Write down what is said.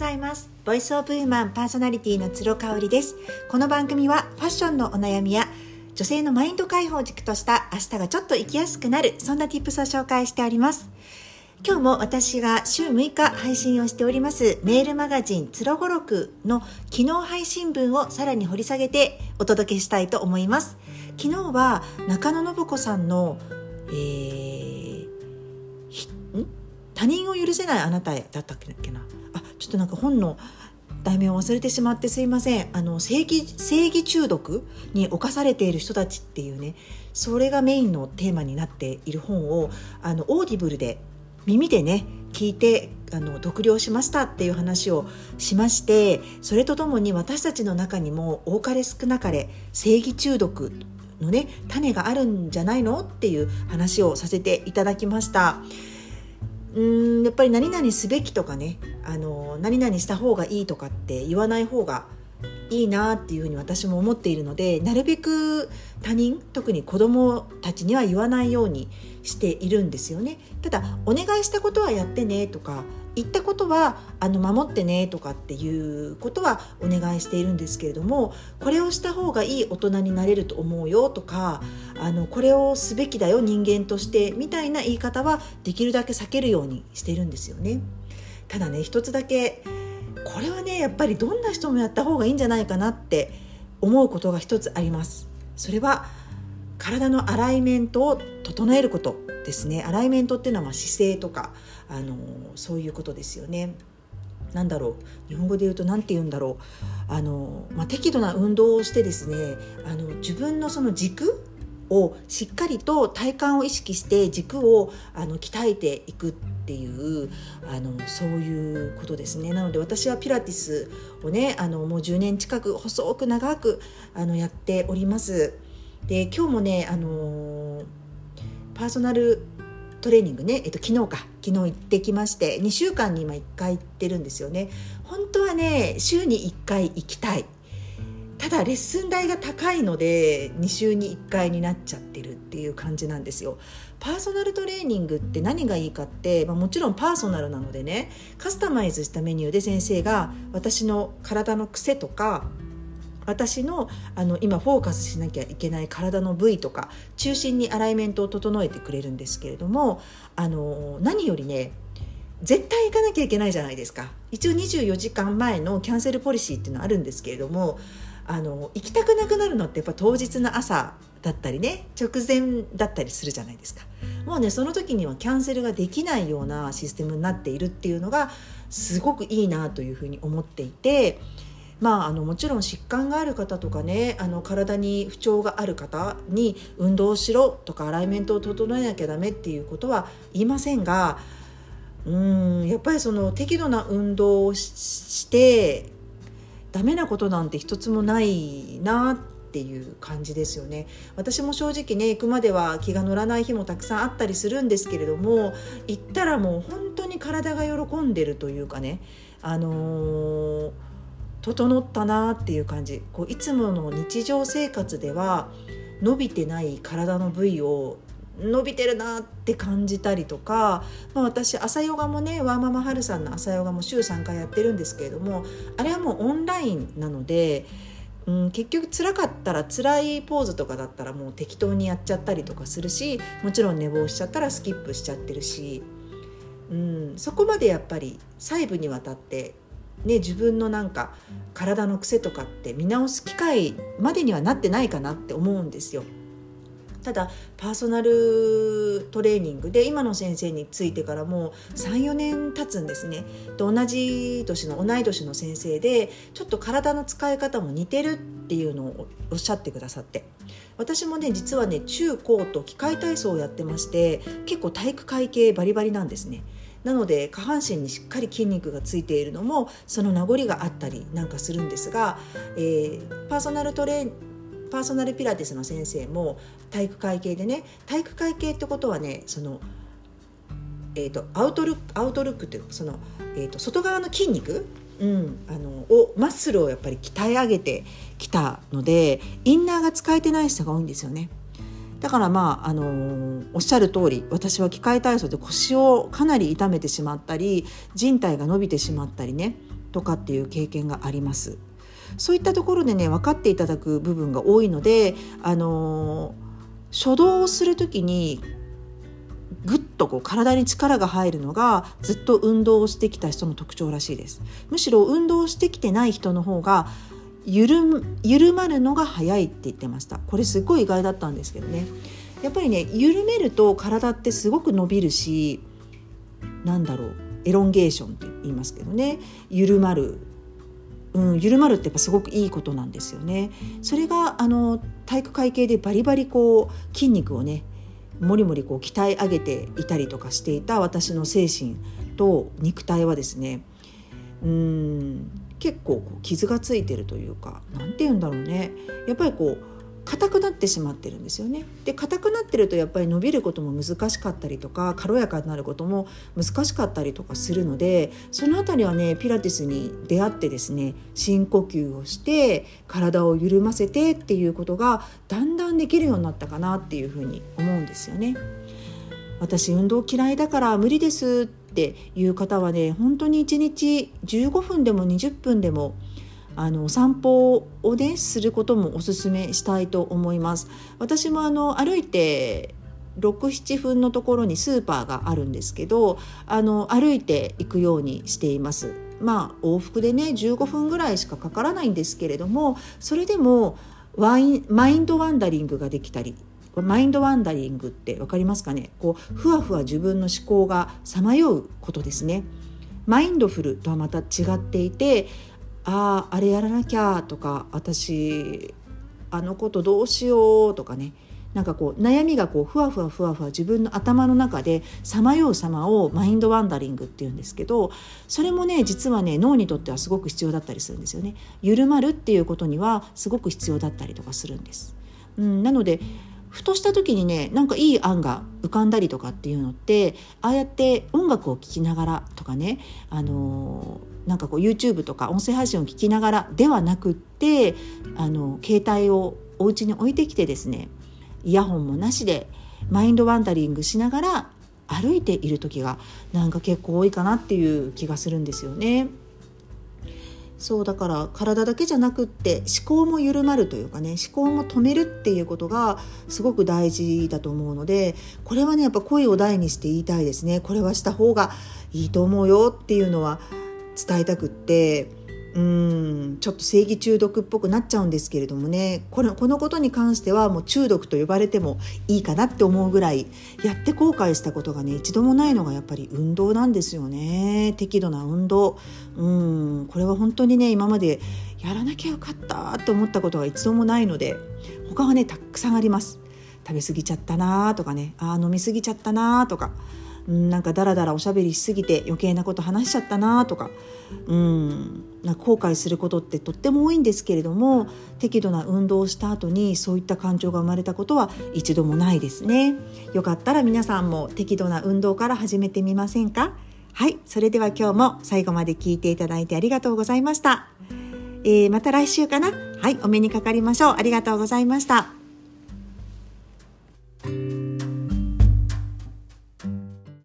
ざいます。ボイスオブウーマンパーソナリティの鶴香織です。この番組はファッションのお悩みや女性のマインド解放軸とした明日がちょっと生きやすくなるそんな tips を紹介しております。今日も私が週6日配信をしておりますメールマガジンつろごろくの昨日配信分をさらに掘り下げてお届けしたいと思います。昨日は中野信子さんの、えー、他人を許せないあなたへだったっけな？ちょっとなんか本の題名を忘れてしまってすいませんあの正義正義中毒に侵されている人たちっていうねそれがメインのテーマになっている本をあのオーディブルで耳でね聞いてあの読了しましたっていう話をしましてそれとともに私たちの中にも多かれ少なかれ正義中毒のね種があるんじゃないのっていう話をさせていただきました。うんやっぱり何々すべきとかねあの何々した方がいいとかって言わない方がいいなっていうふうに私も思っているのでなるべく他人特に子どもたちには言わないようにしているんですよねただお願いしたことはやってねとか言ったことはあの守ってねとかっていうことはお願いしているんですけれどもこれをした方がいい大人になれると思うよとかあのこれをすべきだよ人間としてみたいな言い方はできるだけ避けるようにしているんですよね。ただね一つだけこれはねやっぱりどんな人もやった方がいいんじゃないかなって思うことが一つあります。それは体のアライメントを整えることですねアライメントっていうのは姿勢とかあのそういうことですよね。なんだろう日本語で言うと何て言うんだろうあの、まあ、適度な運動をしてですねあの自分のその軸をしっかりと体幹を意識して軸をあの鍛えていくっていうあのそういうことですね。なので私はピラティスをねあのもう10年近く細く長くあのやっております。で今日もねあのパーソナルトレーニングね、えっと、昨日か。昨日行ってきまして2週間に今1回行ってるんですよね。本当はね週に1回行きたい。ただレッスン代が高いので2週に1回になっちゃってるっていう感じなんですよ。パーソナルトレーニングって何がいいかって、まあ、もちろんパーソナルなのでねカスタマイズしたメニューで先生が私の体の癖とか私のあの今フォーカスしなきゃいけない体の部位とか中心にアライメントを整えてくれるんですけれどもあの何よりね絶対行かなきゃいけないじゃないですか。一応24時間前のキャンセルポリシーっていうのはあるんですけれどもあの行きたくなくなるのってやっぱ当日の朝だったりね直前だったりするじゃないですか。もうねその時にはキャンセルができないようなシステムになっているっていうのがすごくいいなというふうに思っていてまあ、あのもちろん疾患がある方とかねあの体に不調がある方に運動しろとかアライメントを整えなきゃダメっていうことは言いませんがうんやっぱりその適度な運動をしてダメなことなんて一つもないなっていう感じですよね。私も正直ね行くまでは気が乗らない日もたくさんあったりするんですけれども行ったらもう本当に体が喜んでるというかねあのー整ったなっていう感じ。こういつもの日常生活では伸びてない体の部位を伸びてるなって感じたりとか、まあ、私朝ヨガもねワーママハルさんの朝ヨガも週3回やってるんですけれどもあれはもうオンラインなので、うん、結局辛かったら辛いポーズとかだったらもう適当にやっちゃったりとかするしもちろん寝坊しちゃったらスキップしちゃってるし、うん、そこまでやっぱり細部にわたってね、自分のなんか体の癖とかって見直す機会までにはなってないかなって思うんですよ。ただパーソナルトレーニングで今の先生についてからもう34年経つんですねと同じ年の同い年の先生でちょっと体の使い方も似てるっていうのをおっしゃってくださって私もね実はね中高と機械体操をやってまして結構体育会系バリバリなんですね。なので下半身にしっかり筋肉がついているのもその名残があったりなんかするんですが、えー、パーソナルトレーパーソナルピラティスの先生も体育会系でね体育会系ってことはねその、えーと、アウトルックアウトルックっていうその、えーと、外側の筋肉うん、あのをマッスルをやっぱり鍛え上げてきたのでインナーが使えてない人が多いんですよね。だからまあ、あのー、おっしゃる通り私は機械体操で腰をかなり痛めてしまったり人体が伸びてしまったりねとかっていう経験がありますそういったところでね分かっていただく部分が多いのであの初動をする時にぐっとこう体に力が入るのがずっと運動をしてきた人の特徴らしいです。むしろ運動してきてない人の方が緩緩まるのが早いって言ってました。これすごい意外だったんですけどね。やっぱりね緩めると体ってすごく伸びるしなんだろうエロンゲーションって言いますけどね。緩まる。うん、緩まるってやっぱすごくいいことなんですよね。それがあの体育会系でバリバリこう筋肉をねもりもりこう鍛え上げていたりとかしていた私の精神と肉体はですねうん結構こう傷がついてるというか何て言うんだろうねやっぱりこう硬くなってしまってるんですよね。で硬くなってるとやっぱり伸びることも難しかったりとか軽やかになることも難しかったりとかするのでその辺りはねピラティスに出会ってですね深呼吸をして体を緩ませてっていうことがだんだんできるようになったかなっていうふうに思うんですよね。私運動嫌いだから無理ですっていう方はね本当に1日15分でも20分でもあの散歩をねすることもおすすめしたいと思います。私もあの歩いて67分のところにスーパーがあるんですけどあの歩いていくようにしています。まあ往復でね15分ぐらいしかかからないんですけれどもそれでもワインマインドワンダリングができたりマインドワンダリングって分かりますかね？こうふわふわ自分の思考がさまようことですね。マインドフルとはまた違っていてあああれやらなきゃとか私あのことどうしようとかねなんかこう悩みがこうふわふわふわふわ自分の頭の中でさまよう様をマインドワンダリングっていうんですけどそれもね実はね脳にとってはすごく必要だったりするんですよね。緩まるっていうことにはすごく必要だったりとかするんです。うん、なのでふとした時にねなんかいい案が浮かんだりとかっていうのってああやって音楽を聴きながらとかねあのーなんかこう YouTube とか音声配信を聞きながらではなくってあの携帯をお家に置いてきてですねイヤホンもなしでマインドワンダリングしながら歩いている時がなんか結構多いかなっていう気がするんですよね。そうだから体だけじゃなくって思考も緩まるというかね思考も止めるっていうことがすごく大事だと思うのでこれはねやっぱ声を大にして言いたいですね。これはした方がいいと思うよっていうのは伝えたくってうんちょっと正義中毒っぽくなっちゃうんですけれどもね。このこのことに関してはもう中毒と呼ばれてもいいかなって思うぐらいやって後悔したことがね一度もないのがやっぱり運動なんですよね。適度な運動。うんこれは本当にね今までやらなきゃよかったって思ったことが一度もないので他はねたくさんあります。食べ過ぎちゃったなとかねあ飲み過ぎちゃったなとか。うんなんかダラダラおしゃべりしすぎて余計なこと話しちゃったなとかうんなんか後悔することってとっても多いんですけれども適度な運動をした後にそういった感情が生まれたことは一度もないですね。よかったら皆さんも適度な運動から始めてみませんか？はいそれでは今日も最後まで聞いていただいてありがとうございました、えー、また来週かな？はいお目にかかりましょう。ありがとうございました。